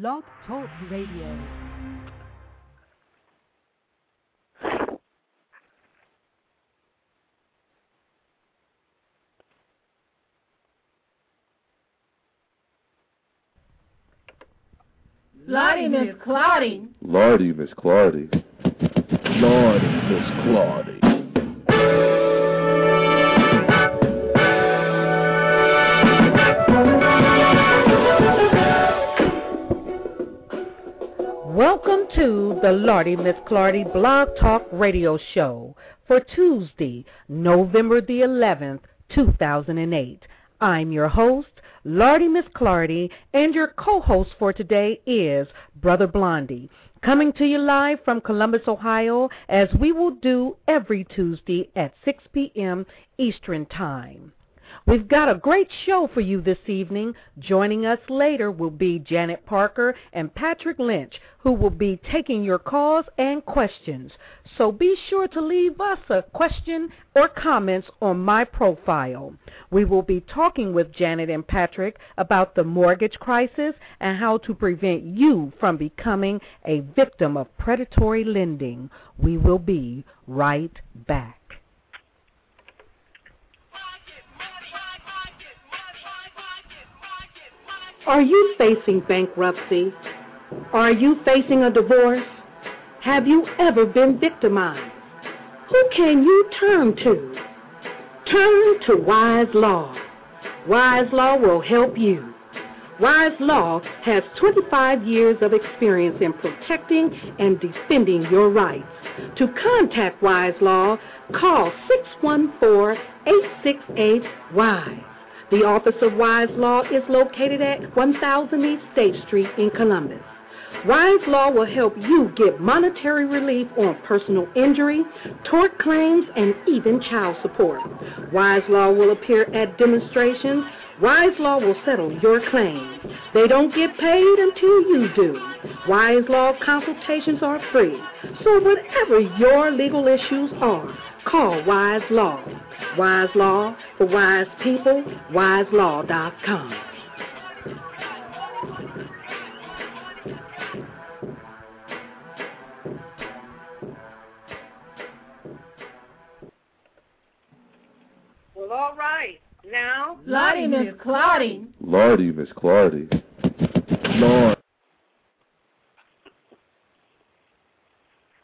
Blog Talk Radio. Lordy, Miss Claudie. Lordy, Miss Claudie. Lordy, Miss Claudie. Welcome to the Lordy Miss Clardy Blog Talk Radio Show for Tuesday, November the 11th, 2008. I'm your host, Lordy Miss Clardy, and your co-host for today is Brother Blondie, coming to you live from Columbus, Ohio, as we will do every Tuesday at 6 p.m. Eastern Time. We've got a great show for you this evening. Joining us later will be Janet Parker and Patrick Lynch, who will be taking your calls and questions. So be sure to leave us a question or comments on my profile. We will be talking with Janet and Patrick about the mortgage crisis and how to prevent you from becoming a victim of predatory lending. We will be right back. Are you facing bankruptcy? Are you facing a divorce? Have you ever been victimized? Who can you turn to? Turn to Wise Law. Wise Law will help you. Wise Law has 25 years of experience in protecting and defending your rights. To contact Wise Law, call 614-868-WISE. The Office of Wise Law is located at 1000 East State Street in Columbus. Wise Law will help you get monetary relief on personal injury, tort claims, and even child support. Wise Law will appear at demonstrations. Wise Law will settle your claims. They don't get paid until you do. Wise Law consultations are free. So whatever your legal issues are, call Wise Law. Wise Law for wise people, wiselaw.com. Well, all right. Now, Lordy, Miss Claudie. Lordy, Miss Claudie. Lord.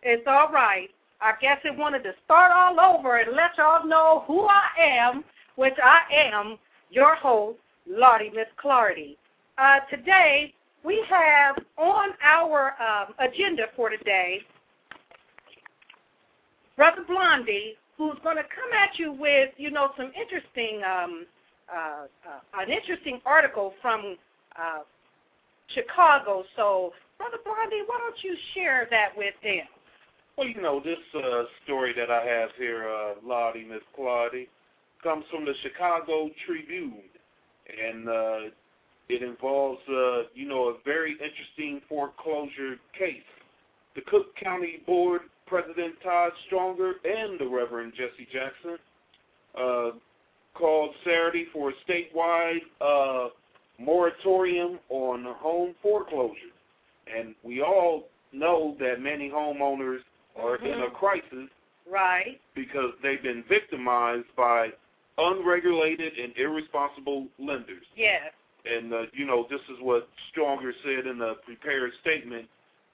it's all right. I guess it wanted to start all over and let y'all know who I am, which I am your host, Lottie Miss Clardy. Uh, today, we have on our um, agenda for today Brother Blondie, who's going to come at you with, you know, some interesting, um, uh, uh, an interesting article from uh, Chicago. So, Brother Blondie, why don't you share that with them? Well, you know, this uh, story that I have here, uh, Lottie, Miss Claudie, comes from the Chicago Tribune. And uh, it involves, uh, you know, a very interesting foreclosure case. The Cook County Board President Todd Stroger and the Reverend Jesse Jackson uh, called Saturday for a statewide uh, moratorium on home foreclosure. And we all know that many homeowners are in a crisis Right. because they've been victimized by unregulated and irresponsible lenders. Yes. And, uh, you know, this is what Stroger said in a prepared statement.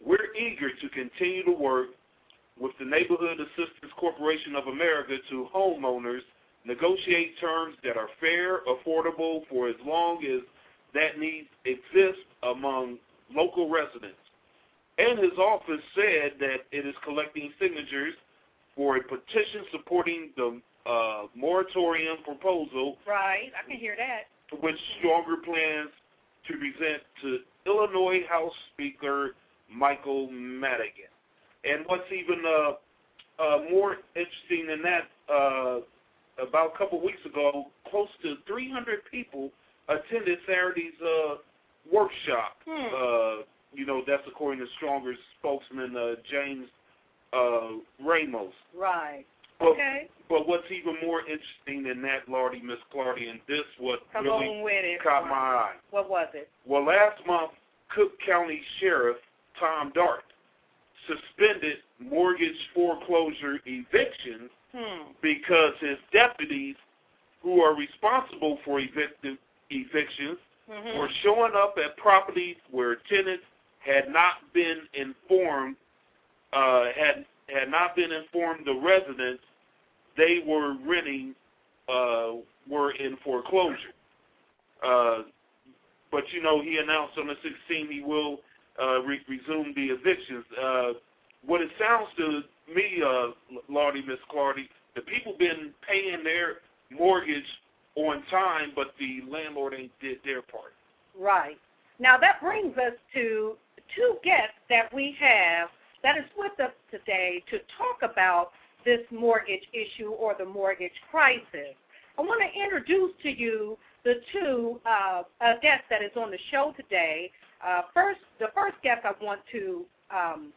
We're eager to continue to work with the Neighborhood Assistance Corporation of America to homeowners negotiate terms that are fair, affordable for as long as that need exists among local residents. And his office said that it is collecting signatures for a petition supporting the uh, moratorium proposal Right. I can hear that. which Stroger plans to present to Illinois House Speaker Michael Madigan. And what's even uh, uh, more interesting than that, uh, about a couple weeks ago, close to 300 people attended Saturday's uh, workshop. Hmm. You know, that's according to Stroger's spokesman, uh, James uh, Ramos. Right. But, Okay. but what's even more interesting than that, Lardy, Miss Clardy, and this what Come really on with it. caught my eye. What was it? Well, last month, Cook County Sheriff Tom Dart suspended mortgage foreclosure evictions Hmm. because his deputies, who are responsible for evictive evictions, Mhm. were showing up at properties where tenants had not been informed, uh, had had not been informed the residents they were renting uh, were in foreclosure. Uh, but you know, he announced on the 16th he will uh, re- resume the evictions. Uh, what it sounds to me, uh, Lordy, Miss Clardy, the people been paying their mortgage on time, but the landlord ain't did their part. Right. Now that brings us to two guests that we have that is with us today to talk about this mortgage issue or the mortgage crisis. I want to introduce to you the two uh, guests that is on the show today. Uh, first, the first guest I want to um,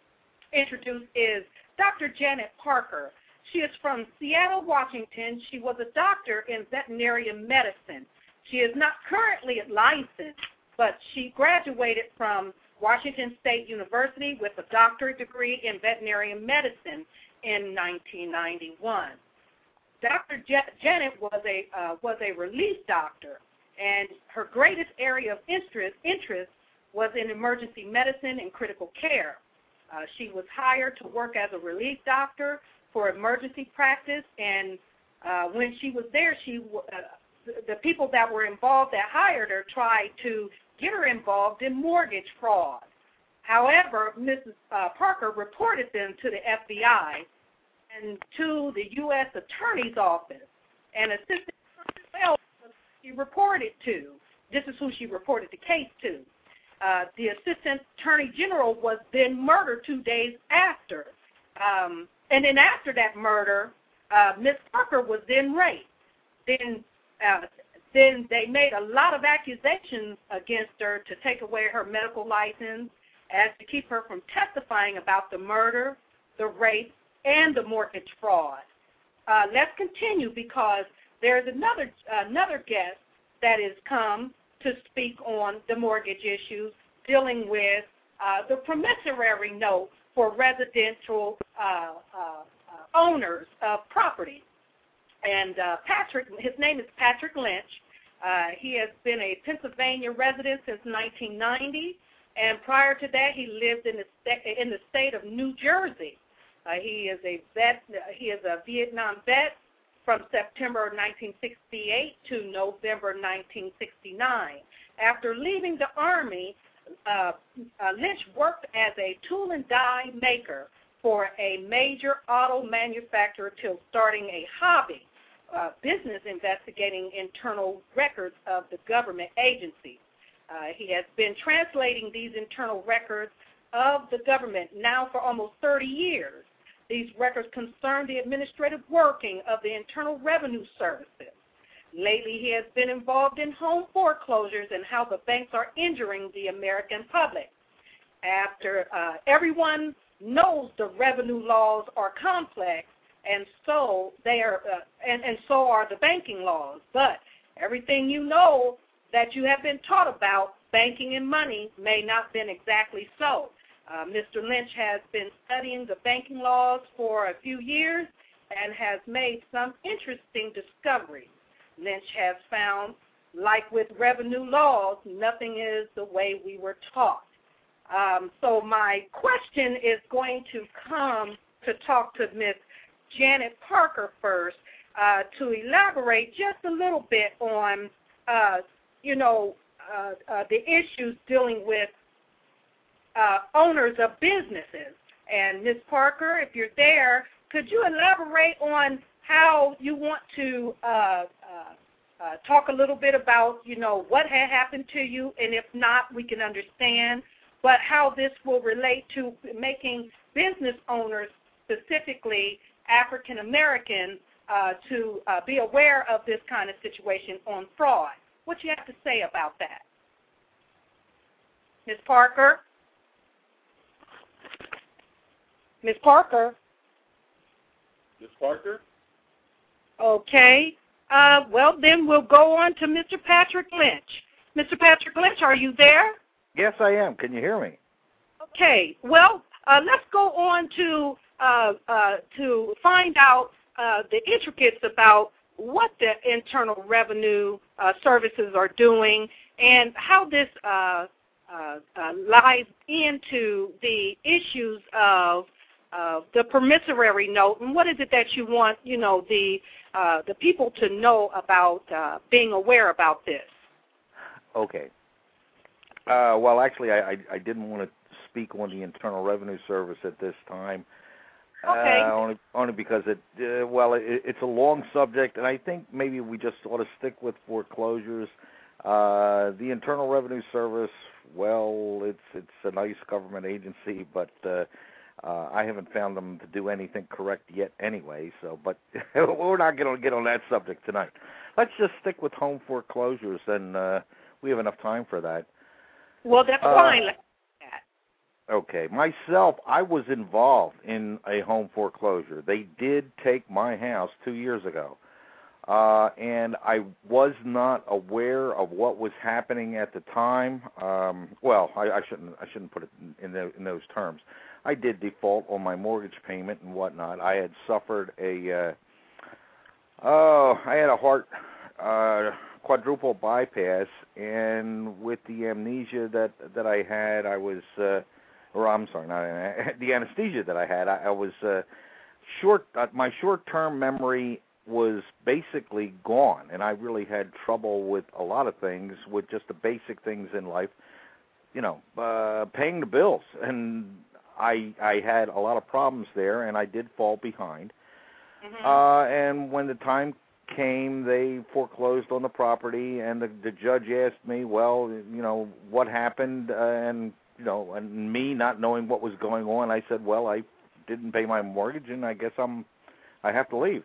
introduce is Dr. Janet Parker. She is from Seattle, Washington. She was a doctor in veterinary medicine. She is not currently licensed, but she graduated from Washington State University with a doctorate degree in veterinarian medicine in 1991. Dr. Je- Janet was a uh, was a relief doctor, and her greatest area of interest interest was in emergency medicine and critical care. Uh, she was hired to work as a relief doctor for emergency practice, and uh, when she was there, she uh, the, people that were involved that hired her tried to get her involved in mortgage fraud. However, Mrs. Uh, Parker reported them to the FBI and to the U.S. Attorney's Office, and Assistant Attorney she reported to. This is who she reported the case to. Uh, the Assistant Attorney General was then murdered two days after. Um, and then after that murder, uh, Miss Parker was then raped. Then, uh, then they made a lot of accusations against her to take away her medical license, as to keep her from testifying about the murder, the rape, and the mortgage fraud. Uh, let's continue because there's another another guest that has come to speak on the mortgage issues dealing with uh, the promissory note for residential uh, uh, owners of property. And uh, Patrick, his name is Patrick Lynch. Uh, he has been a Pennsylvania resident since 1990, and prior to that, he lived in the sta- in the state of New Jersey. Uh, he is a vet. He is a Vietnam vet from September 1968 to November 1969. After leaving the Army, uh, uh, Lynch worked as a tool and die maker for a major auto manufacturer till starting a hobby uh, business investigating internal records of the government agencies. Uh, he has been translating these internal records of the government now for almost 30 years. These records concern the administrative working of the Internal Revenue Services. Lately, he has been involved in home foreclosures and how the banks are injuring the American public. After uh, everyone knows the revenue laws are complex, and so they are, uh, and, and so are the banking laws. But everything you know that you have been taught about banking and money may not have been exactly so. Uh, Mr. Lynch has been studying the banking laws for a few years and has made some interesting discoveries. Lynch has found, like with revenue laws, nothing is the way we were taught. Um, so my question is going to come to talk to Ms. Janet Parker first uh, to elaborate just a little bit on, uh, you know, uh, uh, the issues dealing with uh, owners of businesses. And Ms. Parker, if you're there, could you elaborate on how you want to uh, talk a little bit about, you know, what had happened to you, and if not, we can understand, but how this will relate to making business owners, specifically African American, uh, to uh, be aware of this kind of situation on fraud. What you have to say about that? Ms. Parker? Ms. Parker? Ms. Parker? Okay. Uh, well, then we'll go on to Mr. Patrick Lynch. Mr. Patrick Lynch, are you there? Yes, I am. Can you hear me? Okay. Well, uh, let's go on to to find out uh, the intricates about what the Internal Revenue uh, Services are doing and how this uh, uh, uh, lies into the issues of uh, the promissory note, and what is it that you want, you know, the uh, the people to know about uh, being aware about this? Okay. Uh, well, actually, I, I, I didn't want to speak on the Internal Revenue Service at this time. Okay. Uh, only, only because it, uh, well, it, it's a long subject, and I think maybe we just ought to stick with foreclosures. Uh, the Internal Revenue Service, well, it's it's a nice government agency, but uh, uh, I haven't found them to do anything correct yet, anyway. So, but we're not going to get on that subject tonight. Let's just stick with home foreclosures, and uh, we have enough time for that. Well, that's Uh, fine. Let's do that. Okay, myself, I was involved in a home foreclosure. They did take my house two years ago, uh, and I was not aware of what was happening at the time. Um, well, I, I shouldn't I shouldn't put it in, the, in those terms. I did default on my mortgage payment and whatnot. I had suffered a uh, oh, I had a heart uh, quadruple bypass, and with the amnesia that that I had, I was. Uh, or I'm sorry, not the anesthesia that I had. I, I was uh, short. Uh, my short-term memory was basically gone, and I really had trouble with a lot of things, with just the basic things in life. You know, uh, paying the bills, and I I had a lot of problems there, and I did fall behind. Mhm. Uh, and when the time came, they foreclosed on the property, and the, the judge asked me, well, you know, what happened, uh, and you know, and me not knowing what was going on, I said, well, I didn't pay my mortgage, and I guess I'm, I have to leave.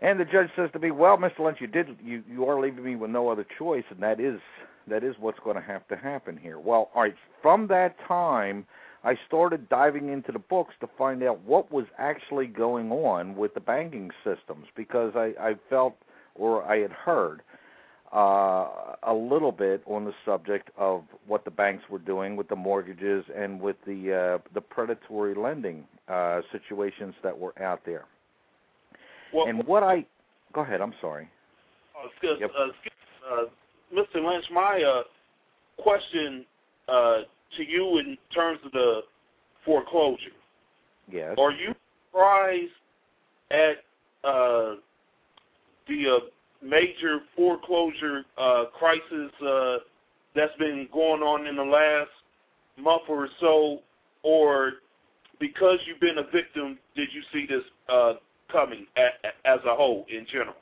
And the judge says to me, well, Mr. Lynch, you did, you you are leaving me with no other choice, and that is that is what's going to have to happen here. Well, all right, from that time. I started diving into the books to find out what was actually going on with the banking systems because I, I felt or I had heard uh, a little bit on the subject of what the banks were doing with the mortgages and with the uh, the predatory lending uh, situations that were out there. Well, And what I go ahead, I'm sorry. uh, excuse, Yep. uh, Mr. Lynch, my uh, question uh, to you in terms of the foreclosure. Yes. Are you surprised at uh, the uh, major foreclosure uh, crisis uh, that's been going on in the last month or so, or because you've been a victim, did you see this uh, coming a, as a whole in general?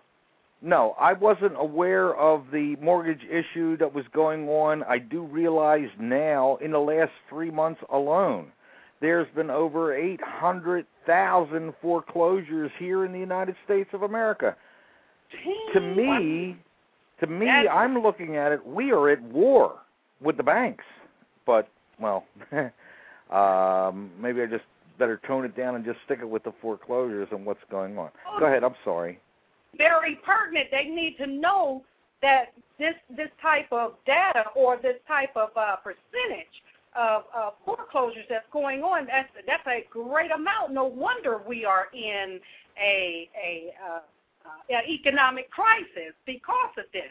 No, I wasn't aware of the mortgage issue that was going on. I do realize now, in the last three months alone, there's been over 800,000 foreclosures here in the United States of America. To me, to me, That's- I'm looking at it. We are at war with the banks, but well, um, maybe I just better tone it down and just stick it with the foreclosures and what's going on. Go ahead. I'm sorry. very pertinent. They need to know that this this type of data or this type of uh, percentage of uh, foreclosures that's going on that's that's a great amount. No wonder we are in a a uh, uh, economic crisis because of this.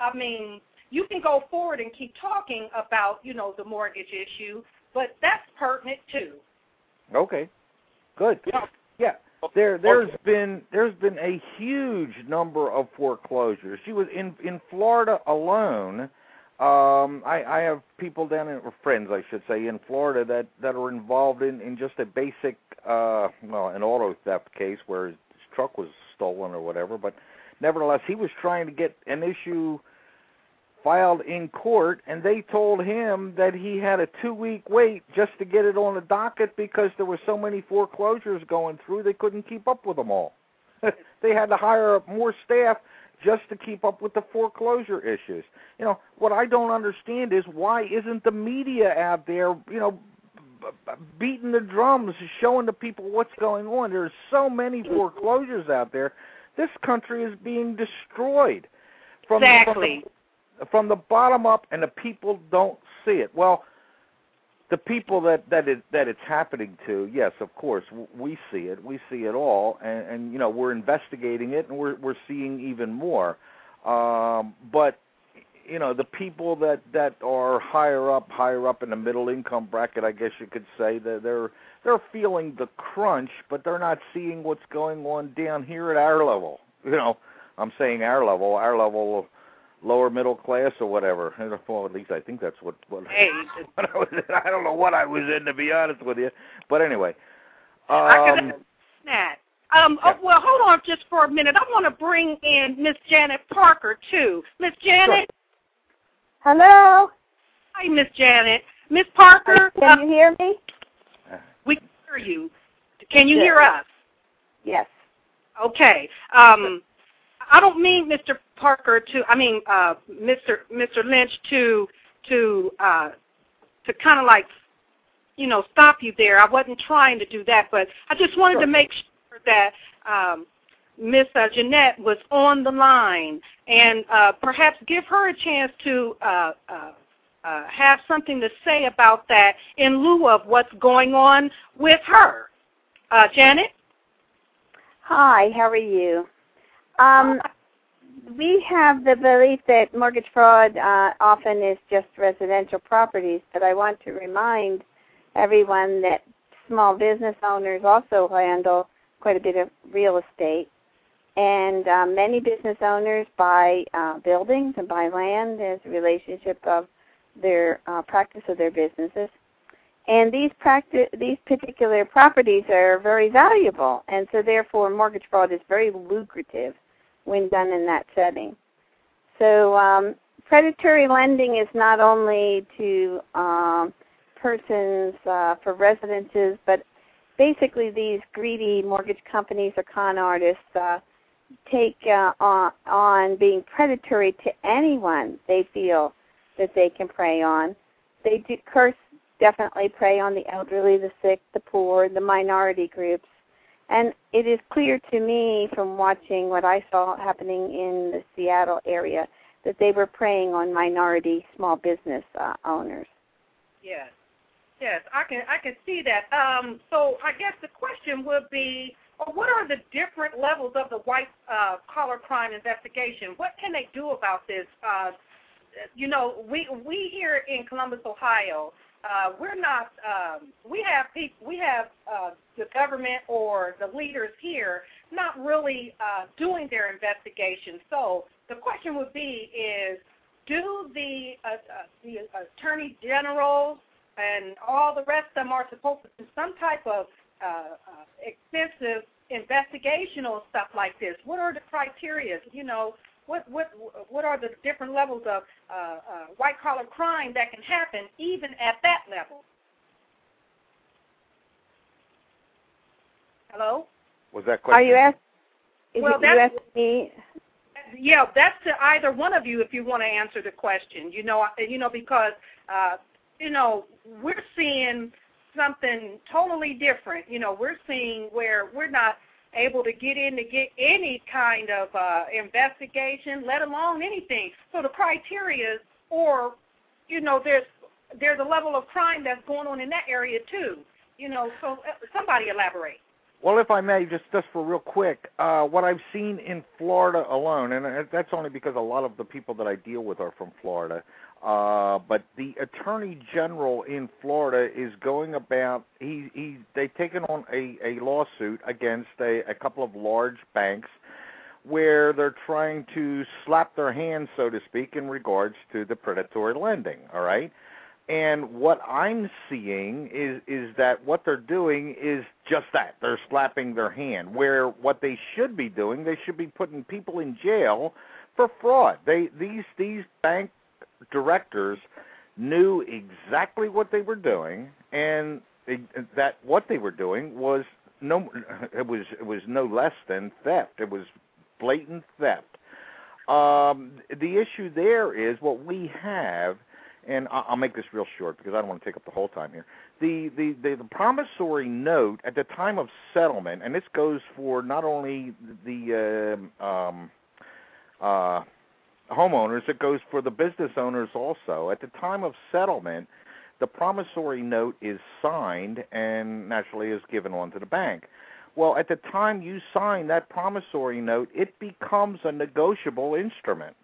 I mean, you can go forward and keep talking about you know the mortgage issue, but that's pertinent too. Okay. Good. Yeah. Yeah. There there's been there's been a huge number of foreclosures. She was in in Florida alone. Um I I have people down in or friends I should say in Florida that that are involved in in just a basic uh well an auto theft case where truck was stolen or whatever, but nevertheless he was trying to get an issue filed in court and they told him that he had a two week wait just to get it on the docket because there were so many foreclosures going through they couldn't keep up with them all. They had to hire more staff just to keep up with the foreclosure issues. You know what i don't understand is why isn't the media out there you know beating the drums showing the people what's going on there's so many foreclosures out there this country is being destroyed from the- from the from the bottom up, and the people don't see it. Well, the people that that it that it's happening to, yes, of course, we see it. We see it all, and, and you know we're investigating it, and we're we're seeing even more. Um, but you know the people that that are higher up, higher up in the middle income bracket, I guess you could say that they're they're feeling the crunch, but they're not seeing what's going on down here at our level. You know, I'm saying our level, our level, of lower middle class or whatever. Well, at least I think that's what what, hey. what I was. In. I don't know what I was in to be honest with you, but anyway. Um, that. Um, oh, well, hold on just for a minute. I want to bring in Miss Janet Parker too. Miss Janet. Hello. Hi, Miss Janet. Miss Parker. Can uh, you hear me? We can hear you. Can you hear us? Yes. Okay. Um, I don't mean Mr. Parker to. I mean uh, Mr. Mr. Lynch to to uh, to kind of like you know stop you there. I wasn't trying to do that, but I just wanted sure. to make sure that um, Miss uh, Jeanette was on the line and uh, perhaps give her a chance to uh, uh, uh, have something to say about that in lieu of what's going on with her. Uh, Janet? Hi, how are you? Um, we have the belief that mortgage fraud uh, often is just residential properties, but I want to remind everyone that small business owners also handle quite a bit of real estate and um, many business owners buy uh, buildings and buy land as a relationship of their uh, practice of their businesses. And these practice, these particular properties are very valuable, and so therefore mortgage fraud is very lucrative when done in that setting. So um, predatory lending is not only to um, persons uh, for residences, but basically these greedy mortgage companies or con artists uh, take uh, on, on being predatory to anyone they feel that they can prey on. They do, curse definitely prey on the elderly, the sick, the poor, the minority groups. And it is clear to me from watching what I saw happening in the Seattle area that they were preying on minority small business uh, owners. Yes, yes, I can I can see that. Um, so I guess the question would be, or what are the different levels of the white uh, collar crime investigation? What can they do about this? Uh, you know, we we here in Columbus, Ohio, uh, we're not. Um, we have people. We have uh, the government or the leaders here not really uh, doing their investigation. So the question would be: Is do the uh, uh, the attorney generals and all the rest of them are supposed to do some type of uh, uh, extensive investigational stuff like this? What are the criteria? You know, what what what are the different levels of uh, uh, white collar crime that can happen even at that level? Hello. Was that question? Are you asking? Well, you asking me? Yeah, that's to either one of you if you want to answer the question. You know, you know because uh, you know we're seeing something totally different. You know, we're seeing where we're not able to get in to get any kind of uh, investigation, let alone anything. So the criteria, or you know, there's there's a level of crime that's going on in that area too. You know, so uh, somebody elaborate. Well, if I may, just just for real quick, uh, what I've seen in Florida alone, and uh, that's only because a lot of the people that I deal with are from Florida. Uh, but the attorney general in Florida is going about he he they've taken on a a lawsuit against a, a couple of large banks where they're trying to slap their hands so to speak in regards to the predatory lending all right? And what i'm seeing is is that what they're doing is just that. They're slapping their hand where what they should be doing they should be putting people in jail for fraud. They these these bank directors knew exactly what they were doing, and that what they were doing was no, it was it was no less than theft. It was blatant theft. Um, the issue there is what we have, and I'll make this real short because I don't want to take up the whole time here. The, the the the promissory note at the time of settlement, and this goes for not only the uh, um, uh, homeowners, it goes for the business owners also. At the time of settlement, the promissory note is signed and naturally is given on to the bank. Well, at the time you sign that promissory note, it becomes a negotiable instrument.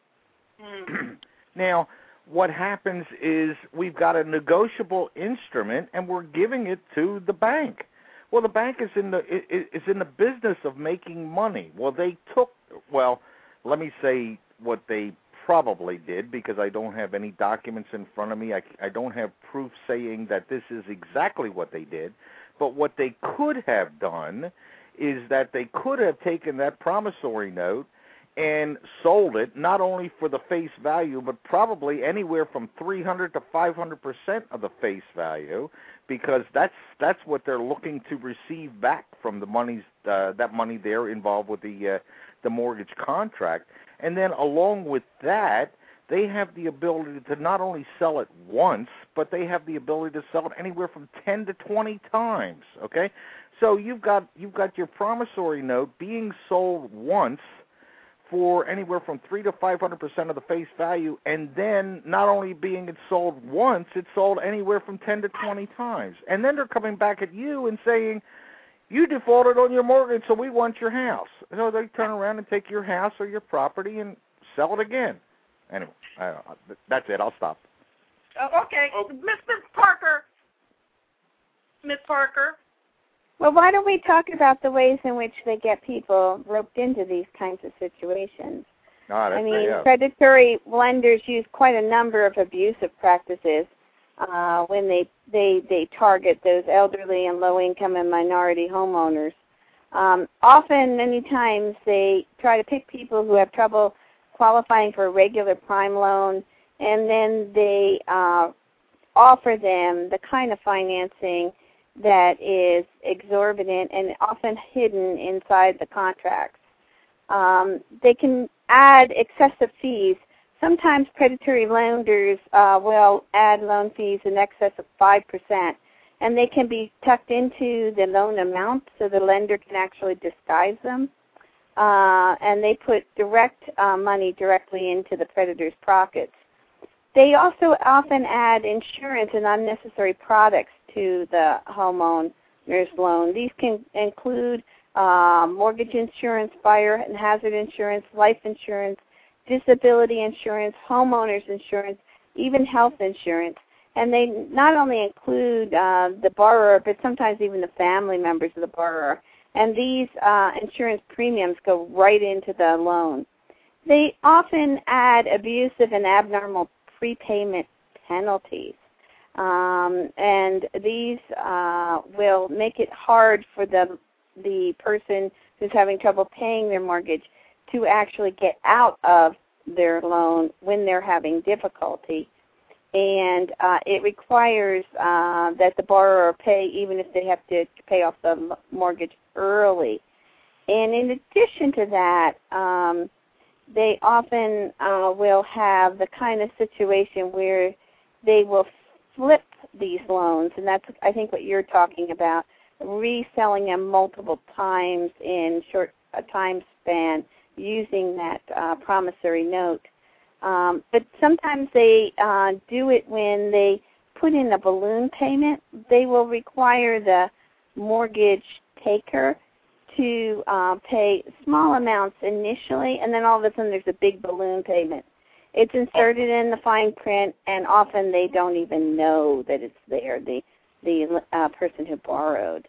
Mm. now, what happens is we've got a negotiable instrument and we're giving it to the bank. Well, the bank is in the is in the business of making money. Well, they took well, let me say what they probably did because I don't have any documents in front of me. I, I don't have proof saying that this is exactly what they did. But what they could have done is that they could have taken that promissory note and sold it not only for the face value but probably anywhere from 300 to 500% of the face value because that's that's what they're looking to receive back from the monies uh, that money there involved with the uh, the mortgage contract and then along with that they have the ability to not only sell it once, but they have the ability to sell it anywhere from 10 to 20 times, okay? So you've got you've got your promissory note being sold once for anywhere from 3 to 500% of the face value and then not only being it sold once, it's sold anywhere from 10 to 20 times. And then they're coming back at you and saying, you defaulted on your mortgage, so we want your house. So they turn around and take your house or your property and sell it again. Anyway, uh, that's it. I'll stop. Uh, okay, oh. Mr. Parker. Miss Parker. Well, why don't we talk about the ways in which they get people roped into these kinds of situations? Oh, I mean, predatory lenders use quite a number of abusive practices uh, when they they they target those elderly and low income and minority homeowners. Um, often, many times, they try to pick people who have trouble qualifying for a regular prime loan, and then they uh, offer them the kind of financing that is exorbitant and often hidden inside the contracts. Um, they can add excessive fees. Sometimes predatory lenders uh, will add loan fees in excess of 5%, and they can be tucked into the loan amount so the lender can actually disguise them uh, and they put direct uh, money directly into the predator's pockets. They also often add insurance and unnecessary products to the homeowner's loan. These can include uh, mortgage insurance, fire and hazard insurance, life insurance, disability insurance, homeowners insurance, even health insurance. And they not only include uh, the borrower, but sometimes even the family members of the borrower and these uh, insurance premiums go right into the loan. They often add abusive and abnormal prepayment penalties, um, and these uh, will make it hard for the the person who's having trouble paying their mortgage to actually get out of their loan when they're having difficulty and uh, it requires uh, that the borrower pay even if they have to pay off the mortgage early. And in addition to that, um, they often uh, will have the kind of situation where they will flip these loans, and that's I think what you're talking about, reselling them multiple times in short a time span using that uh, promissory note. Um, but sometimes they uh, do it when they put in a balloon payment. They will require the mortgage taker to uh, pay small amounts initially, and then all of a sudden there's a big balloon payment. It's inserted in the fine print, and often they don't even know that it's there. The the uh, person who borrowed.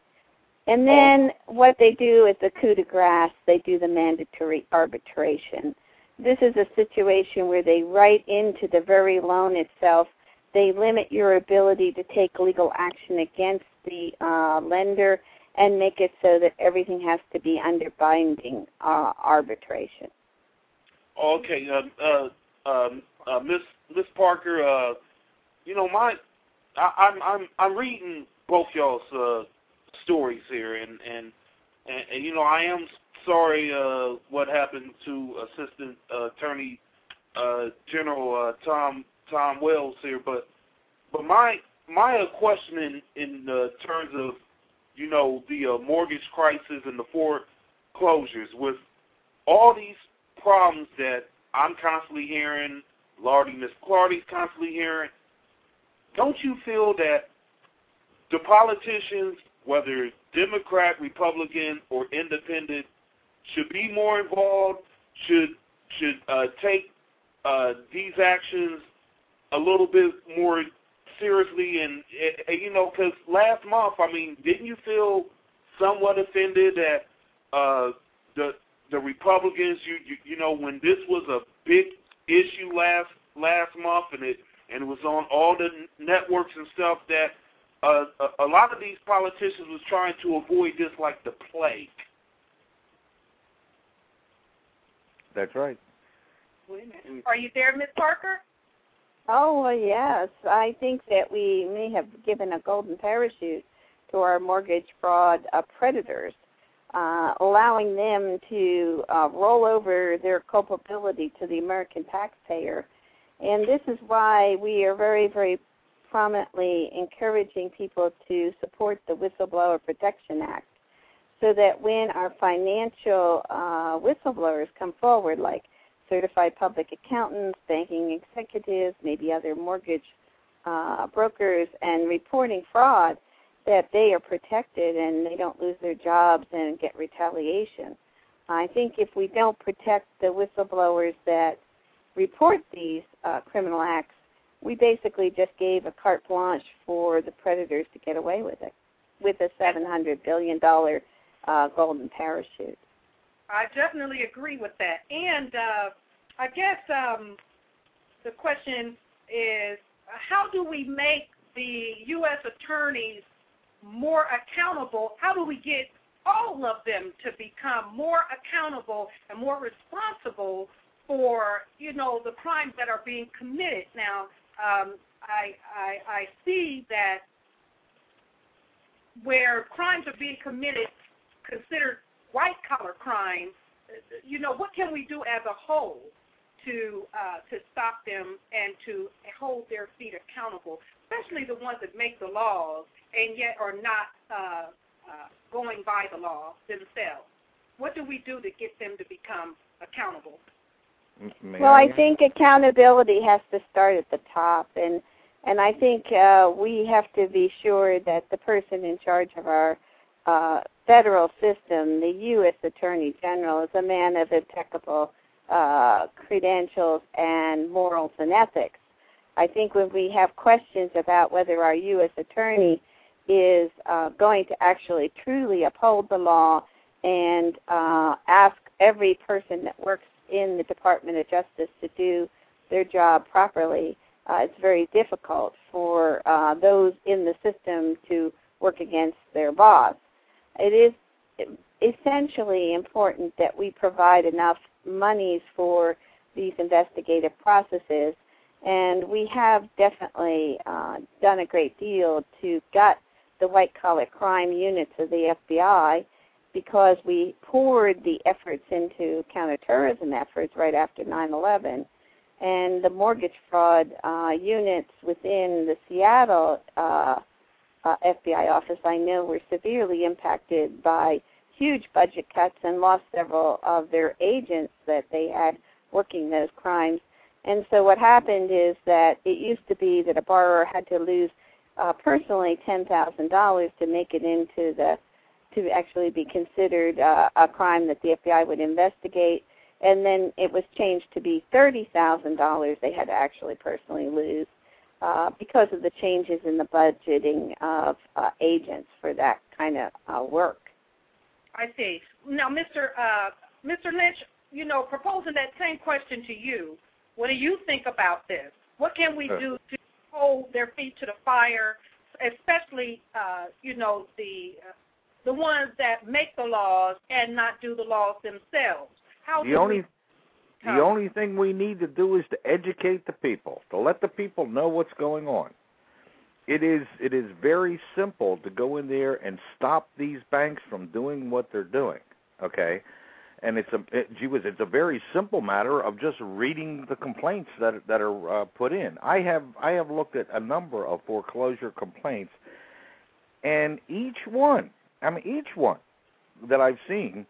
And then what they do is the coup de grace. They do the mandatory arbitration this is a situation where they write into the very loan itself. They limit your ability to take legal action against the uh, lender and make it so that everything has to be under binding uh, arbitration. Okay, uh, uh, um, uh, Miss Miss Parker, uh, you know my, I, I'm I'm I'm reading both y'all's uh, stories here, and, and and and you know I am sorry uh, what happened to Assistant uh, Attorney uh, General uh, Tom Tom Wales here, but but my my question in in uh, terms of you know the uh, mortgage crisis and the foreclosures with all these problems that I'm constantly hearing, Lardy, Miss Clardy's constantly hearing. Don't you feel that the politicians, whether Democrat, Republican, or Independent, should be more involved? Should should uh, take uh, these actions a little bit more seriously? And, and you know, because last month, I mean, didn't you feel somewhat offended that uh, the the Republicans, you, you you know, when this was a big issue last last month, and it and it was on all the networks and stuff that uh, a, a lot of these politicians was trying to avoid this like the plague. That's right. Are you there, Miss Parker? Oh well, yes. I think that we may have given a golden parachute to our mortgage fraud uh, predators, uh, allowing them to uh, roll over their culpability to the American taxpayer. And this is why we are very, very prominently encouraging people to support the Whistleblower Protection Act so that when our financial uh, whistleblowers come forward, like certified public accountants, banking executives, maybe other mortgage uh, brokers, and reporting fraud, that they are protected and they don't lose their jobs and get retaliation. I think if we don't protect the whistleblowers that report these uh, criminal acts, we basically just gave a carte blanche for the predators to get away with it, with a $700 billion uh, golden parachute. I definitely agree with that. And uh, I guess um, the question is, how do we make the U.S. attorneys more accountable? How do we get all of them to become more accountable and more responsible for, you know, the crimes that are being committed? Now, um, I, I, I see that where crimes are being committed, considered white collar crimes, you know, what can we do as a whole to uh, to stop them and to hold their feet accountable, especially the ones that make the laws and yet are not uh, uh, going by the law themselves? What do we do to get them to become accountable? May Well, I I think accountability has to start at the top, and and I think uh, we have to be sure that the person in charge of our uh, federal system, the U.S. Attorney General, is a man of impeccable uh, credentials and morals and ethics. I think when we have questions about whether our U.S. Attorney is uh, going to actually truly uphold the law and uh, ask every person that works in the Department of Justice to do their job properly, uh, it's very difficult for uh, those in the system to work against their boss. It is essentially important that we provide enough monies for these investigative processes, and we have definitely uh, done a great deal to gut the white collar crime units of the FBI because we poured the efforts into counterterrorism efforts right after 9/11, and the mortgage fraud uh, units within the Seattle uh, uh, FBI office, I know, were severely impacted by huge budget cuts and lost several of their agents that they had working those crimes. And so what happened is that it used to be that a borrower had to lose uh, personally ten thousand dollars to make it into the to actually be considered uh, a crime that the FBI would investigate, and then it was changed to be thirty thousand dollars they had to actually personally lose uh, because of the changes in the budgeting of uh, agents for that kind of uh, work. I see. Now, Mr. Uh, Mr. Lynch, you know, proposing that same question to you. What do you think about this? What can we Uh. do to hold their feet to the fire, especially, uh, you know, the uh, the ones that make the laws and not do the laws themselves? How The only the only thing we need to do is to educate the people, to let the people know what's going on. It is it is very simple to go in there and stop these banks from doing what they're doing. Okay, and it's a it, gee whiz, it's a very simple matter of just reading the complaints that that are uh, put in. I have I have looked at a number of foreclosure complaints, and each one, I mean each one that I've seen,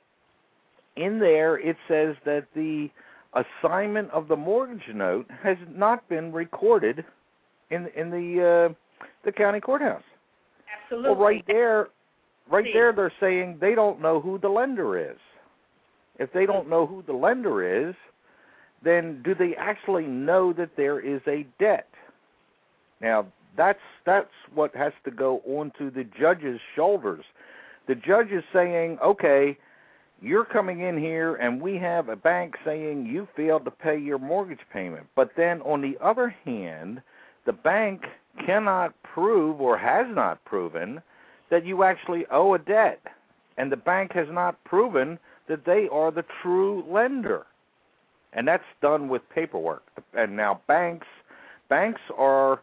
in there it says that the assignment of the mortgage note has not been recorded in in the uh, the county courthouse. Absolutely. Well, right there, right See. there, they're saying they don't know who the lender is. If they don't know who the lender is, then do they actually know that there is a debt? Now, that's that's what has to go onto the judge's shoulders. The judge is saying, "Okay, you're coming in here and we have a bank saying you failed to pay your mortgage payment." But then on the other hand, the bank cannot prove or has not proven that you actually owe a debt. And the bank has not proven that they are the true lender. And that's done with paperwork. And now banks banks are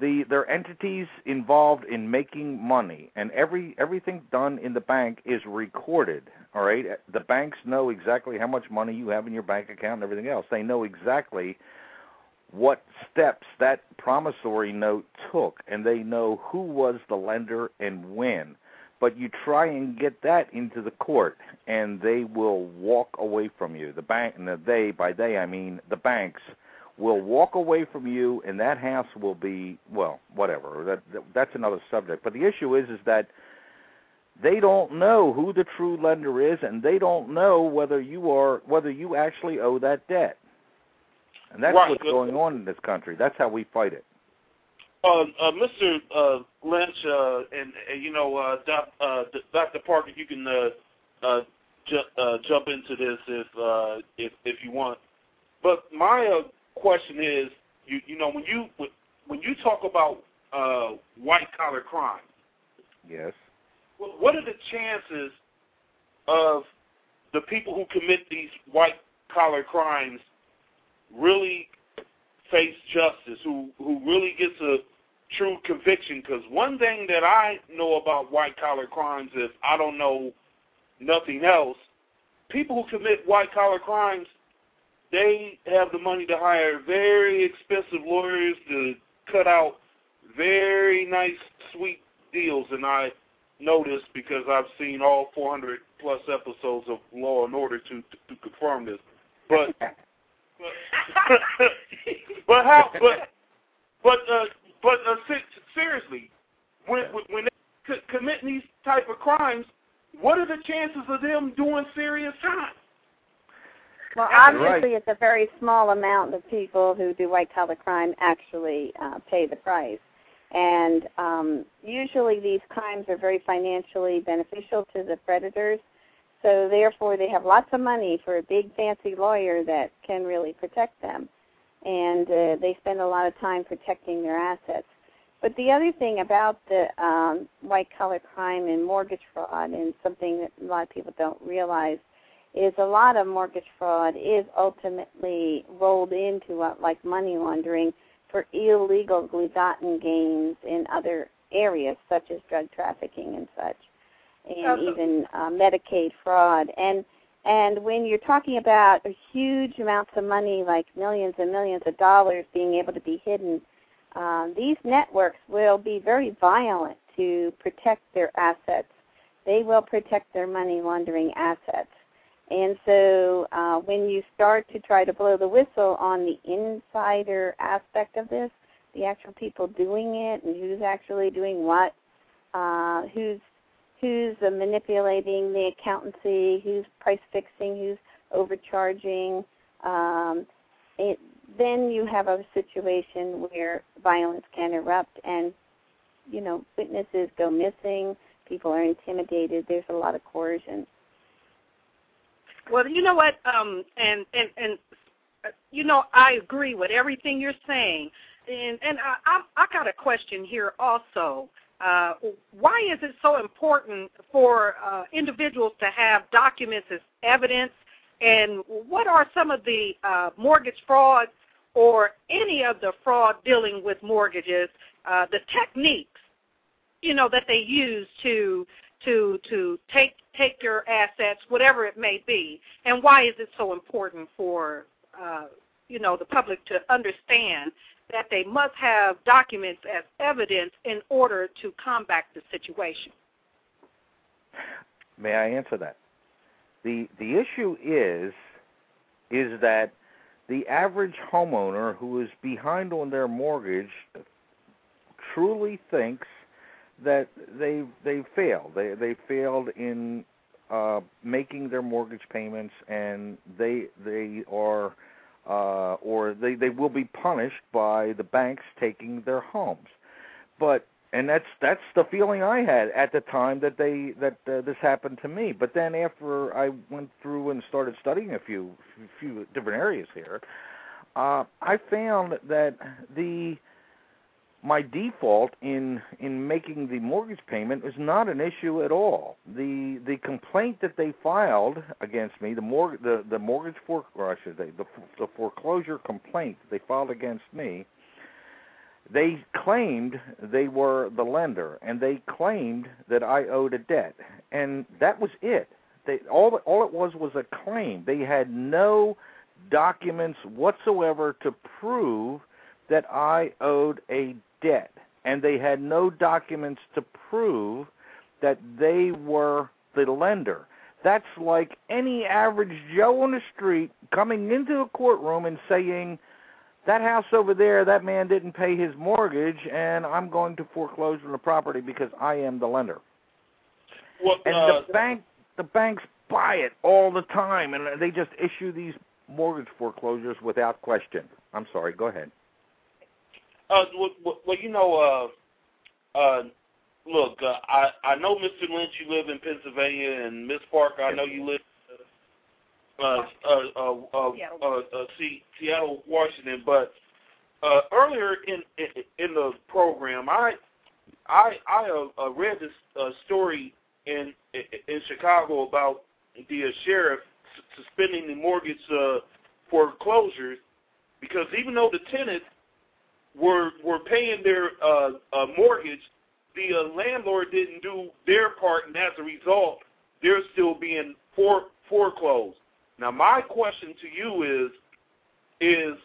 the they're entities involved in making money and every everything done in the bank is recorded all right? The banks know exactly how much money you have in your bank account and everything else. They know exactly what steps that promissory note took and they know who was the lender and when. But you try and get that into the court and they will walk away from you. The bank and the they by they i mean the banks will walk away from you and that house will be well whatever that, that that's another subject but the issue is is that they don't know who the true lender is and they don't know whether you are whether you actually owe that debt and that's Right. what's going on in this country that's how we fight it Uh, uh, Mr. Uh, Lynch, uh, and, and you know, uh, doc, uh, Dr. Parker, you can uh, uh, ju- uh, jump into this if uh, if if you want. But my uh, question is, you you know, when you when you talk about uh, white collar crime, yes Wh- what are the chances of the people who commit these white collar crimes really face justice, who who really gets a true conviction? Because one thing that I know about white collar crimes is I don't know nothing else. People who commit white collar crimes, they have the money to hire very expensive lawyers to cut out very nice, sweet deals, and I know this because I've seen all 400 plus episodes of Law and Order to to, to confirm this. But but, but how? But but uh, but uh, se- seriously, when when- when they c- commit these type of crimes, what are the chances of them doing serious time? Well, obviously, it's a very small amount of people who do white collar crime actually uh, pay the price. And um, usually, these crimes are very financially beneficial to the predators. So, therefore, they have lots of money for a big, fancy lawyer that can really protect them. And uh, they spend a lot of time protecting their assets. But the other thing about the um, white collar crime and mortgage fraud, and something that a lot of people don't realize, is a lot of mortgage fraud is ultimately rolled into what, like money laundering for illegally gotten gains in other areas such as drug trafficking and such, and Okay. even uh, Medicaid fraud. And and when you're talking about huge amounts of money, like millions and millions of dollars being able to be hidden, um, these networks will be very violent to protect their assets. They will protect their money laundering assets. And so uh, when you start to try to blow the whistle on the insider aspect of this, the actual people doing it and who's actually doing what, uh, who's who's uh, manipulating the accountancy, who's price fixing, who's overcharging, um, it, then you have a situation where violence can erupt and you know witnesses go missing, people are intimidated. There's a lot of coercion. Well, you know what? Um, and and and uh, you know, I agree with everything you're saying. And and I I, I got a question here also. Uh, why is it so important for uh, individuals to have documents as evidence? And what are some of the uh, mortgage fraud or any of the fraud dealing with mortgages, uh, the techniques, you know, that they use to to to take take your assets, whatever it may be, and why is it so important for uh, you know the public to understand that they must have documents as evidence in order to combat the situation? May I answer that? The the issue is is that the average homeowner who is behind on their mortgage truly thinks that they they failed. They they failed in uh, making their mortgage payments, and they they are uh, or they they will be punished by the banks taking their homes. But and that's that's the feeling I had at the time that they that uh, this happened to me. But then after I went through and started studying a few few different areas here, uh, I found that the my default in in making the mortgage payment was not an issue at all. The the complaint that they filed against me, the mortgage the the mortgage for or I should say the the foreclosure complaint they filed against me they claimed they were the lender and they claimed that I owed a debt. And that was it. They all all it was was a claim. They had no documents whatsoever to prove that I owed a debt and they had no documents to prove that they were the lender that's like any average joe on the street coming into a courtroom and saying that house over there, that man didn't pay his mortgage, and I'm going to foreclose on the property because I am the lender. Well, and uh, the bank, the banks buy it all the time, and they just issue these mortgage foreclosures without question. I'm sorry. Go ahead. Uh, well, well you know, uh, uh, look, uh, I I know, Mr. Lynch, you live in Pennsylvania, and Miss Parker, I know you live uh, uh, uh, uh, uh, uh, Seattle, Washington. But uh, earlier in, in in the program, I I I uh, uh, read this uh, story in in Chicago about the uh, sheriff suspending the mortgage uh, foreclosures because even though the tenants were were paying their uh, uh, mortgage, the uh, landlord didn't do their part, and as a result, they're still being for, foreclosed. Now, my question to you is, is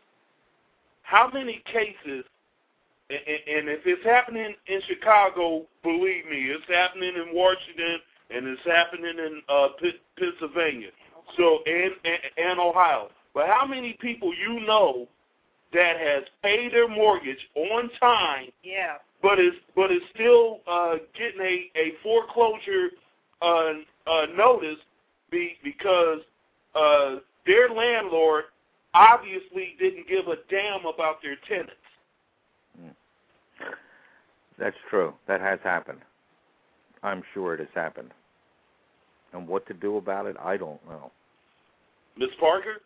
how many cases, and if it's happening in Chicago, believe me, it's happening in Washington and it's happening in uh, Pennsylvania, so and, and and Ohio. But how many people you know that has paid their mortgage on time? Yeah. But is but is still uh, getting a a foreclosure uh, uh, notice be, because uh, their landlord obviously didn't give a damn about their tenants. That's true. That has happened. I'm sure it has happened. And what to do about it, I don't know. Miss Parker?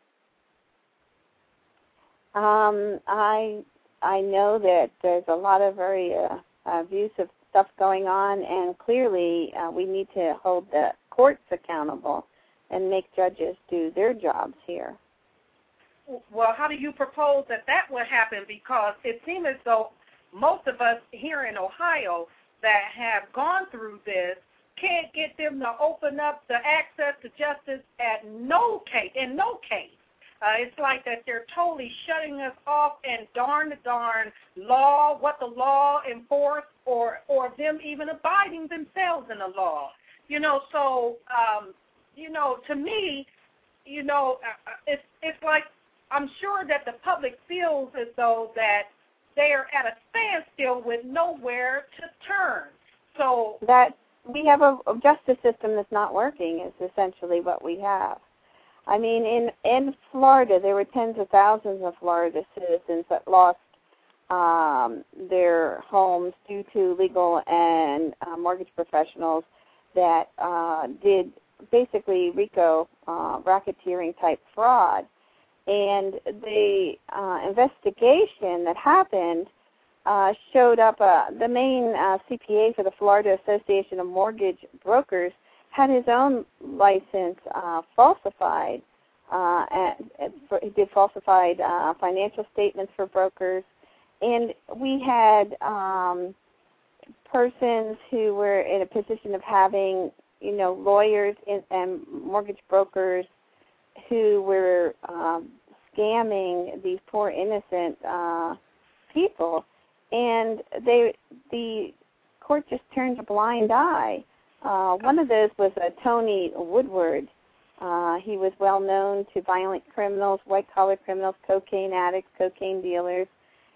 Um, I I know that there's a lot of very uh, abusive stuff going on, and clearly uh, we need to hold the courts accountable and make judges do their jobs here. Well, how do you propose that that would happen? Because it seems as though most of us here in Ohio that have gone through this can't get them to open up the access to justice at no case in no case. Uh, it's like that they're totally shutting us off and darn the darn law, what the law enforce, or or them even abiding themselves in the law. You know, so um, you know, to me, you know, uh, uh, it's it's like I'm sure that the public feels as though that they are at a standstill with nowhere to turn. So that we have a, a justice system that's not working is essentially what we have. I mean, in in Florida, there were tens of thousands of Florida citizens that lost um, their homes due to legal and uh, mortgage professionals that uh, did basically RICO uh, racketeering type fraud. And the uh, investigation that happened uh, showed up. Uh, the main uh, CPA for the Florida Association of Mortgage Brokers had his own license uh, falsified. Uh, and, and for, he did falsified uh, financial statements for brokers, and we had um, persons who were in a position of having you know, lawyers and, and mortgage brokers who were um, scamming these poor innocent uh, people, and they the court just turned a blind eye. Uh, one of those was uh, Tony Woodward, Uh, he was well known to violent criminals, white collar criminals, cocaine addicts, cocaine dealers,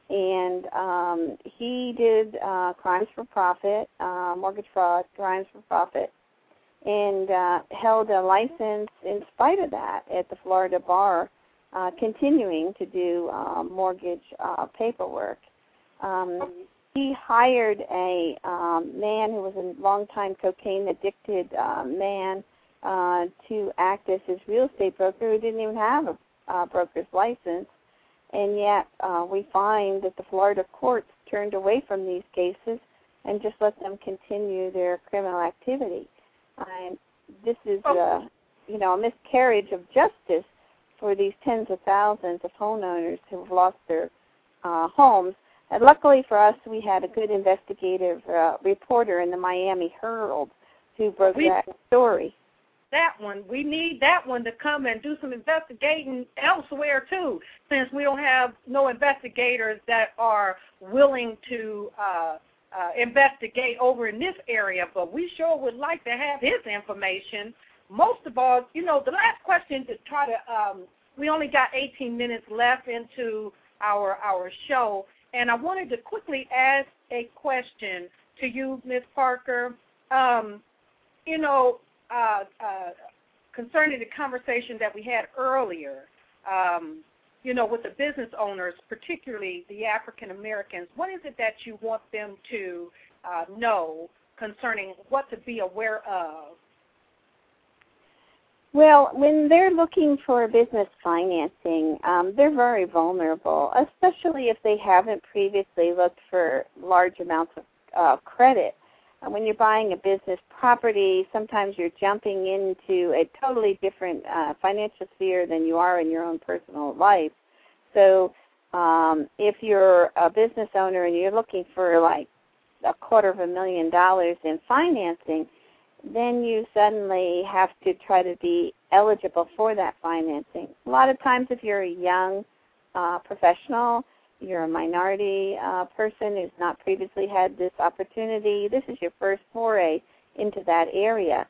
and um, he did uh, crimes for profit, uh, mortgage fraud, crimes for profit, and uh, held a license in spite of that at the Florida bar, uh, continuing to do uh, mortgage uh, paperwork. Um, he hired a um, man who was a longtime cocaine addicted uh, man uh, to act as his real estate broker who didn't even have a uh, broker's license. And yet, uh, we find that the Florida courts turned away from these cases and just let them continue their criminal activity. Um, this is, a, you know, a miscarriage of justice for these tens of thousands of homeowners who have lost their uh, homes. And luckily for us, we had a good investigative uh, reporter in the Miami Herald who broke We- that story. that one. We need that one to come and do some investigating elsewhere too, since we don't have no investigators that are willing to uh, uh, investigate over in this area. But we sure would like to have his information. Most of all, you know, the last question to try to. Um, we only got 18 minutes left into our our show, and I wanted to quickly ask a question to you, Ms. Parker. Um, you know, uh, uh, concerning the conversation that we had earlier, um, you know, with the business owners, particularly the African Americans, what is it that you want them to uh, know concerning what to be aware of? Well, when they're looking for business financing, um, they're very vulnerable, especially if they haven't previously looked for large amounts of uh, credit. Uh, when you're buying a business property, sometimes you're jumping into a totally different uh, financial sphere than you are in your own personal life. So, um, if you're a business owner and you're looking for like a quarter of a million dollars in financing, then you suddenly have to try to be eligible for that financing. A lot of times, if you're a young uh, professional, you're a minority uh, person who's not previously had this opportunity, this is your first foray into that area.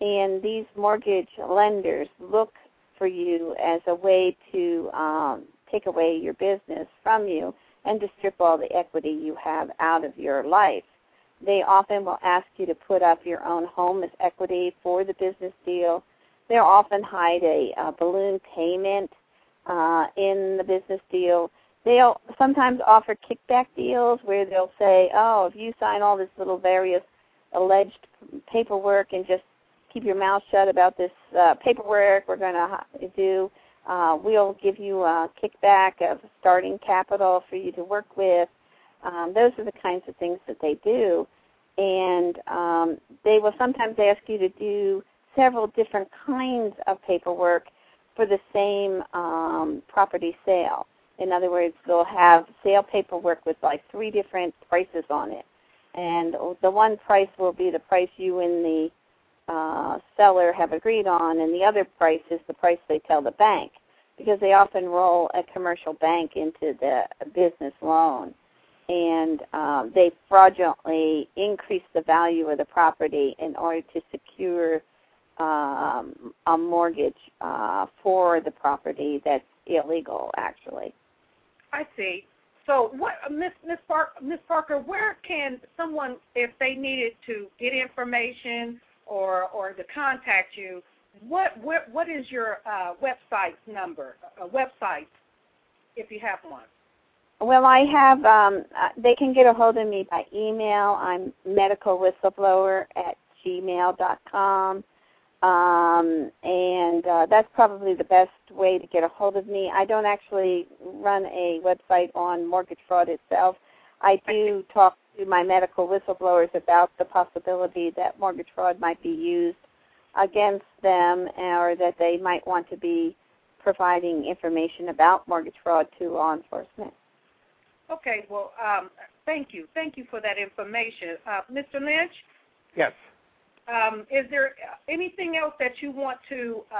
And these mortgage lenders look for you as a way to um, take away your business from you and to strip all the equity you have out of your life. They often will ask you to put up your own home as equity for the business deal. They'll often hide a, a balloon payment uh, in the business deal. They'll sometimes offer kickback deals where they'll say, "Oh, if you sign all this little various alleged paperwork and just keep your mouth shut about this uh, paperwork we're going to do, uh, we'll give you a kickback of starting capital for you to work with." Um, those are the kinds of things that they do. And um, they will sometimes ask you to do several different kinds of paperwork for the same um, property sale. In other words, they'll have sale paperwork with like three different prices on it. And the one price will be the price you and the uh, seller have agreed on, and the other price is the price they tell the bank because they often roll a commercial bank into the business loan and um, they fraudulently increase the value of the property in order to secure um, a mortgage uh, for the property that's illegal, actually. I see. So, what, uh, Miss Miss Park, Miss Parker, where can someone, if they needed to get information or or to contact you, what what what is your uh, website number? A website, if you have one. Well, I have. Um, uh, they can get a hold of me by email. I'm medical whistleblower at gmail dot com, um, and uh, that's probably the best way to get a hold of me. I don't actually run a website on mortgage fraud itself. I do talk to my medical whistleblowers about the possibility that mortgage fraud might be used against them, or that they might want to be providing information about mortgage fraud to law enforcement. Okay. Well, um, thank you. Thank you for that information, uh, Mr. Lynch. Yes. Um, is there anything else that you want to uh,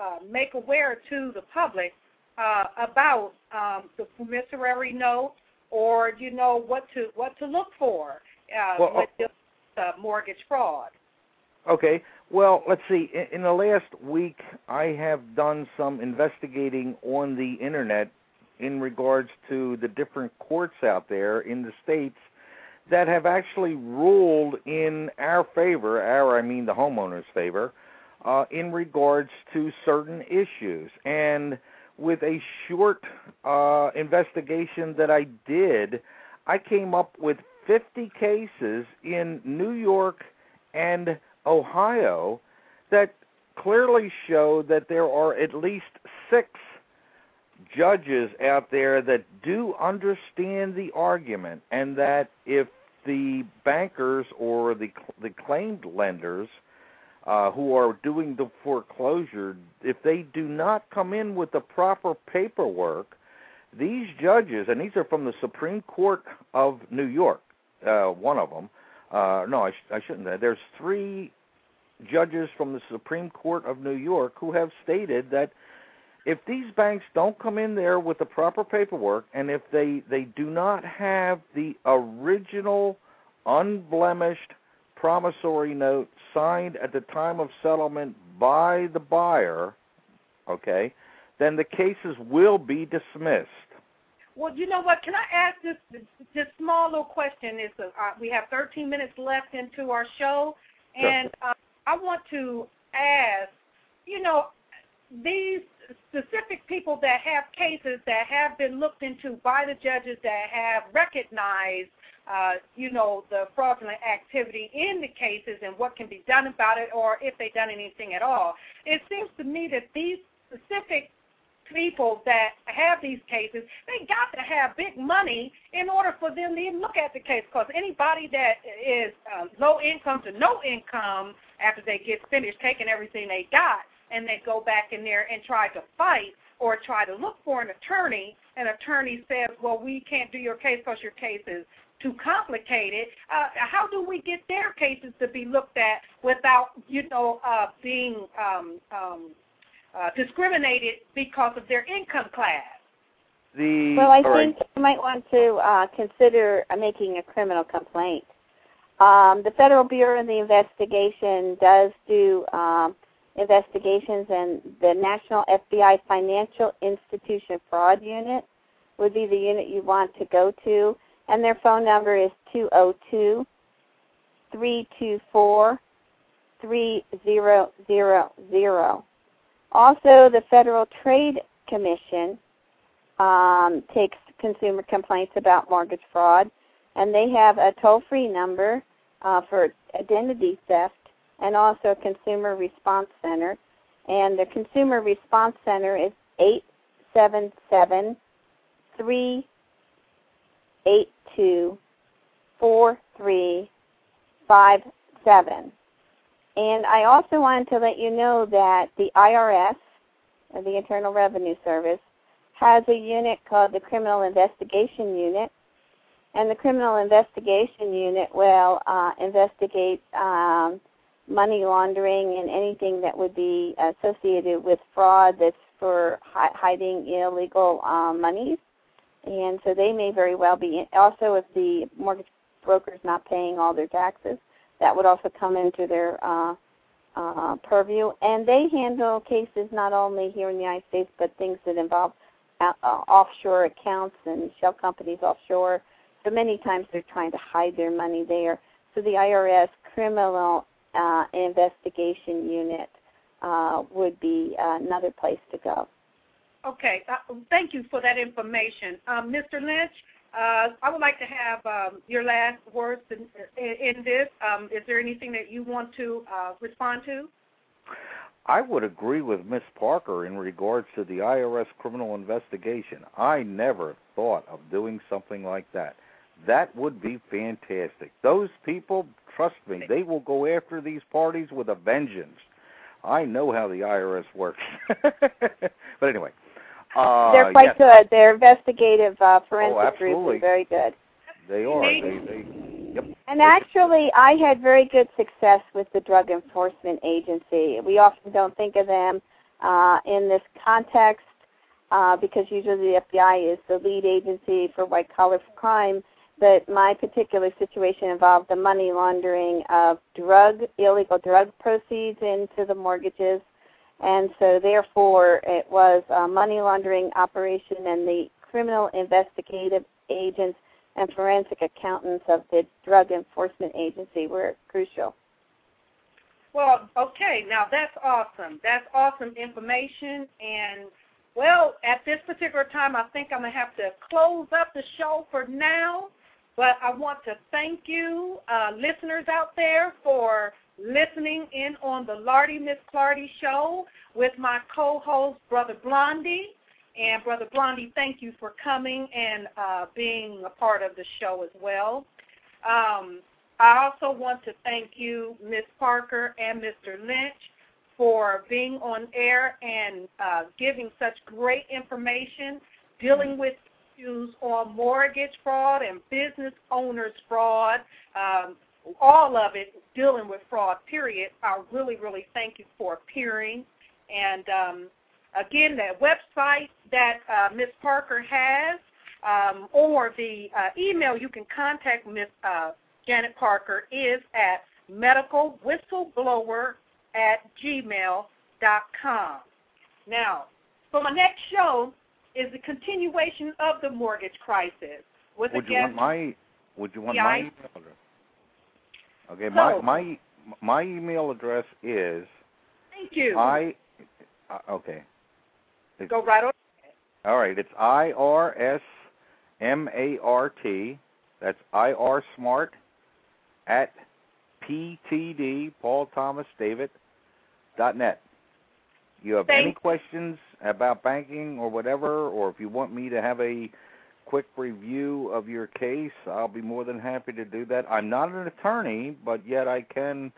uh, make aware to the public uh, about um, the promissory note, or you know what to what to look for uh, Well, with this uh, mortgage fraud? Okay. Well, let's see. In, in the last week, I have done some investigating on the internet in regards to the different courts out there in the states that have actually ruled in our favor, our I mean the homeowner's favor, uh, in regards to certain issues. And with a short uh, investigation that I did, I came up with 50 cases in New York and Ohio that clearly show that there are at least six judges out there that do understand the argument and that if the bankers or the the claimed lenders uh, who are doing the foreclosure, if they do not come in with the proper paperwork, these judges, and these are from the Supreme Court of New York, uh, one of them. Uh, no, I, sh- I shouldn't. There's three judges from the Supreme Court of New York who have stated that if these banks don't come in there with the proper paperwork and if they they do not have the original unblemished promissory note signed at the time of settlement by the buyer okay then the cases will be dismissed well, you know what? Can I ask this this small little question? Is uh, we have 13 minutes left into our show, and uh, I want to ask, you know, these specific people that have cases that have been looked into by the judges that have recognized, uh, you know, the fraudulent activity in the cases and what can be done about it, or if they've done anything at all. It seems to me that these specific people that have these cases, they got to have big money in order for them to even look at the case. Because anybody that is uh, low income to no income after they get finished taking everything they got and they go back in there and try to fight or try to look for an attorney, an attorney says, well, we can't do your case because your case is too complicated. Uh, how do we get their cases to be looked at without, you know, uh, being um, um, uh, discriminated because of their income class. The well, I think right. you might want to uh, consider uh, making a criminal complaint. Um, the Federal Bureau of the Investigation does do um, investigations, and the National FBI Financial Institution Fraud Unit would be the unit you want to go to, and their phone number is two zero oh two three two four three zero zero zero. Also, the Federal Trade Commission um, takes consumer complaints about mortgage fraud, and they have a toll-free number uh, for identity theft and also a consumer response center. And the consumer response center is eight seven seven three eight two four three five seven. And I also wanted to let you know that the IRS, the Internal Revenue Service, has a unit called the Criminal Investigation Unit. And the Criminal Investigation Unit will uh, investigate um, money laundering and anything that would be associated with fraud that's for hi- hiding illegal um, monies. And so they may very well be, also if the mortgage broker is not paying all their taxes, that would also come into their uh, uh, purview. And they handle cases not only here in the United States, but things that involve uh, offshore accounts and shell companies offshore. So many times they're trying to hide their money there. So the IRS Criminal uh, Investigation Unit uh, would be another place to go. Okay, uh, thank you for that information. Um, Mr. Lynch, uh, I would like to have um, your last words in, in this. Um, is there anything that you want to uh, respond to? I would agree with Miss Parker in regards to the IRS criminal investigation. I never thought of doing something like that. That would be fantastic. Those people, trust me, they will go after these parties with a vengeance. I know how the IRS works. but anyway, uh, They're quite yes. good. They're investigative uh, forensic oh, absolutely. groups very good. They are. They, they, yep. And actually, I had very good success with the Drug Enforcement Agency. We often don't think of them uh, in this context uh, because usually the FBI is the lead agency for white collar crime. But my particular situation involved the money laundering of drug, illegal drug proceeds into the mortgages. And so, therefore, it was a money laundering operation, and the criminal investigative agents and forensic accountants of the Drug Enforcement Agency were crucial. Well, okay, now that's awesome. That's awesome information. And, well, at this particular time, I think I'm going to have to close up the show for now. But I want to thank you, uh, listeners out there, for listening in on the Lardy Miss Clardy show with my co-host, Brother Blondie. And Brother Blondie, thank you for coming and uh, being a part of the show as well. Um, I also want to thank you, Ms. Parker and Mr. Lynch, for being on air and uh, giving such great information dealing with on mortgage fraud and business owners fraud, um, all of it dealing with fraud, period. I really, really thank you for appearing. And um, again, that website that uh, Ms. Parker has, um, or the uh, email you can contact Ms. Uh, Janet Parker is at medicalwhistleblower at gmail.com. Now, for my next show is the continuation of the mortgage crisis. With would you want my Would you want Yeah, my email address? Okay, So- my my my email address is Thank you. I. Uh, okay. It's- Go right on. All right, it's I R S M A R T. That's I R Smart at PTD Paul Thomas David dot net. You have any questions about banking or whatever, or if you want me to have a quick review of your case, I'll be more than happy to do that. I'm not an attorney, but yet I can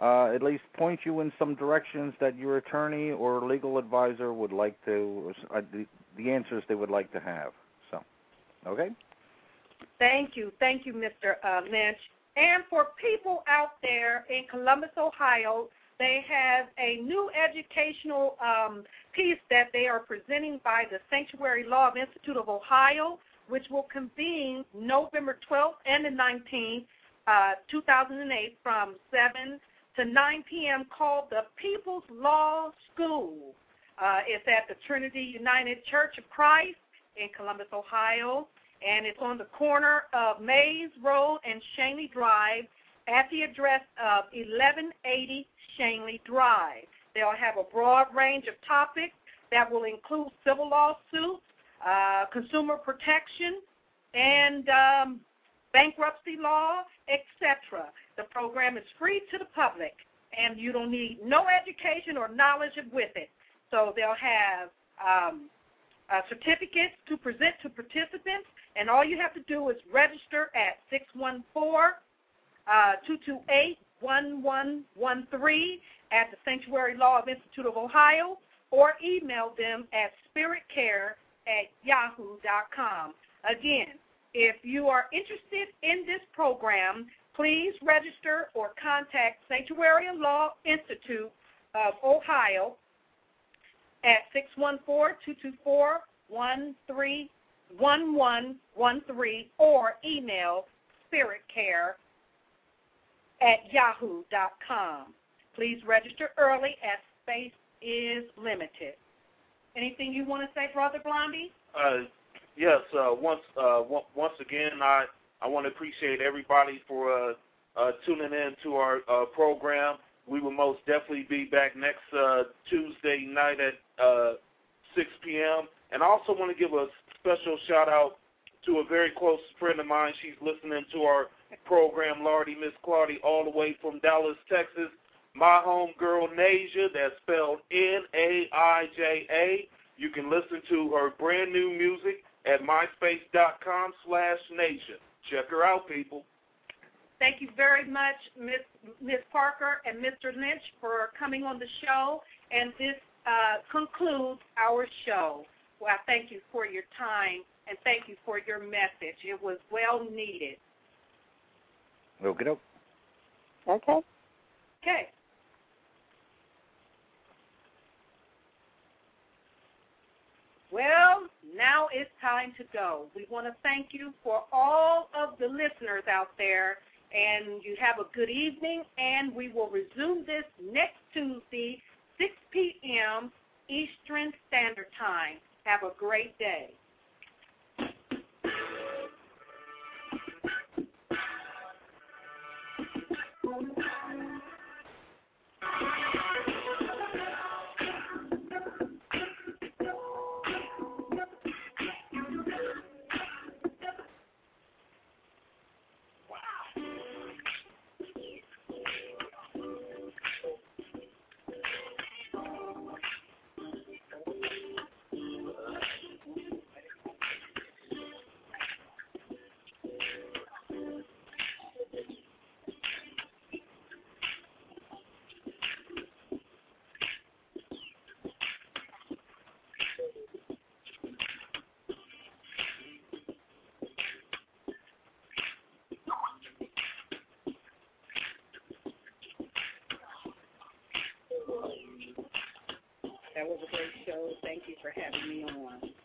uh, at least point you in some directions that your attorney or legal advisor would like to, uh, the, the answers they would like to have. So, okay? Thank you. Thank you, Mr. Uh, Lynch. And for people out there in Columbus, Ohio, they have a new educational um, piece that they are presenting by the Sanctuary Law Institute of Ohio, which will convene November 12th and the 19th, uh, 2008, from 7 to 9 p.m., called the People's Law School. Uh, it's at the Trinity United Church of Christ in Columbus, Ohio and it's on the corner of Mays Road and Shanley Drive at the address of 1180 Shanley Drive. They'll have a broad range of topics that will include civil lawsuits, uh, consumer protection, and um, bankruptcy law, etc. The program is free to the public, and you don't need no education or knowledge with it. So they'll have um, uh, certificates to present to participants, and all you have to do is register at Uh, 614-228-1113 at the Sanctuary Law Institute of Ohio, or email them at spiritcare at yahoo.com. Again, if you are interested in this program, please register or contact Sanctuary Law Institute of Ohio at 614-224-1113 or email spiritcare at yahoo.com. Please register early as space is limited. Anything you want to say, Brother Blondie? Uh, yes. Uh, once uh, once again, I I want to appreciate everybody for uh, uh, tuning in to our uh, program. We will most definitely be back next Tuesday night at uh, 6 p.m. And I also want to give a special shout out to a very close friend of mine. She's listening to our program, Lardy Miss Clardy, all the way from Dallas, Texas. My home girl, Naija, that's spelled N-A-I-J-A. You can listen to her brand new music at myspace.com slash Naija. Check her out, people. Thank you very much, Miss Miss Parker and Mr. Lynch, for coming on the show. And this uh, concludes our show. Well, I thank you for your time and thank you for your message. It was well needed. Okay. Okay. Okay. Well, now it's time to go. We want to thank you for all of the listeners out there, and you have a good evening, and we will resume this next Tuesday, 6 p.m. Eastern Standard Time. Have a great day. That was a great show. Thank you for having me on.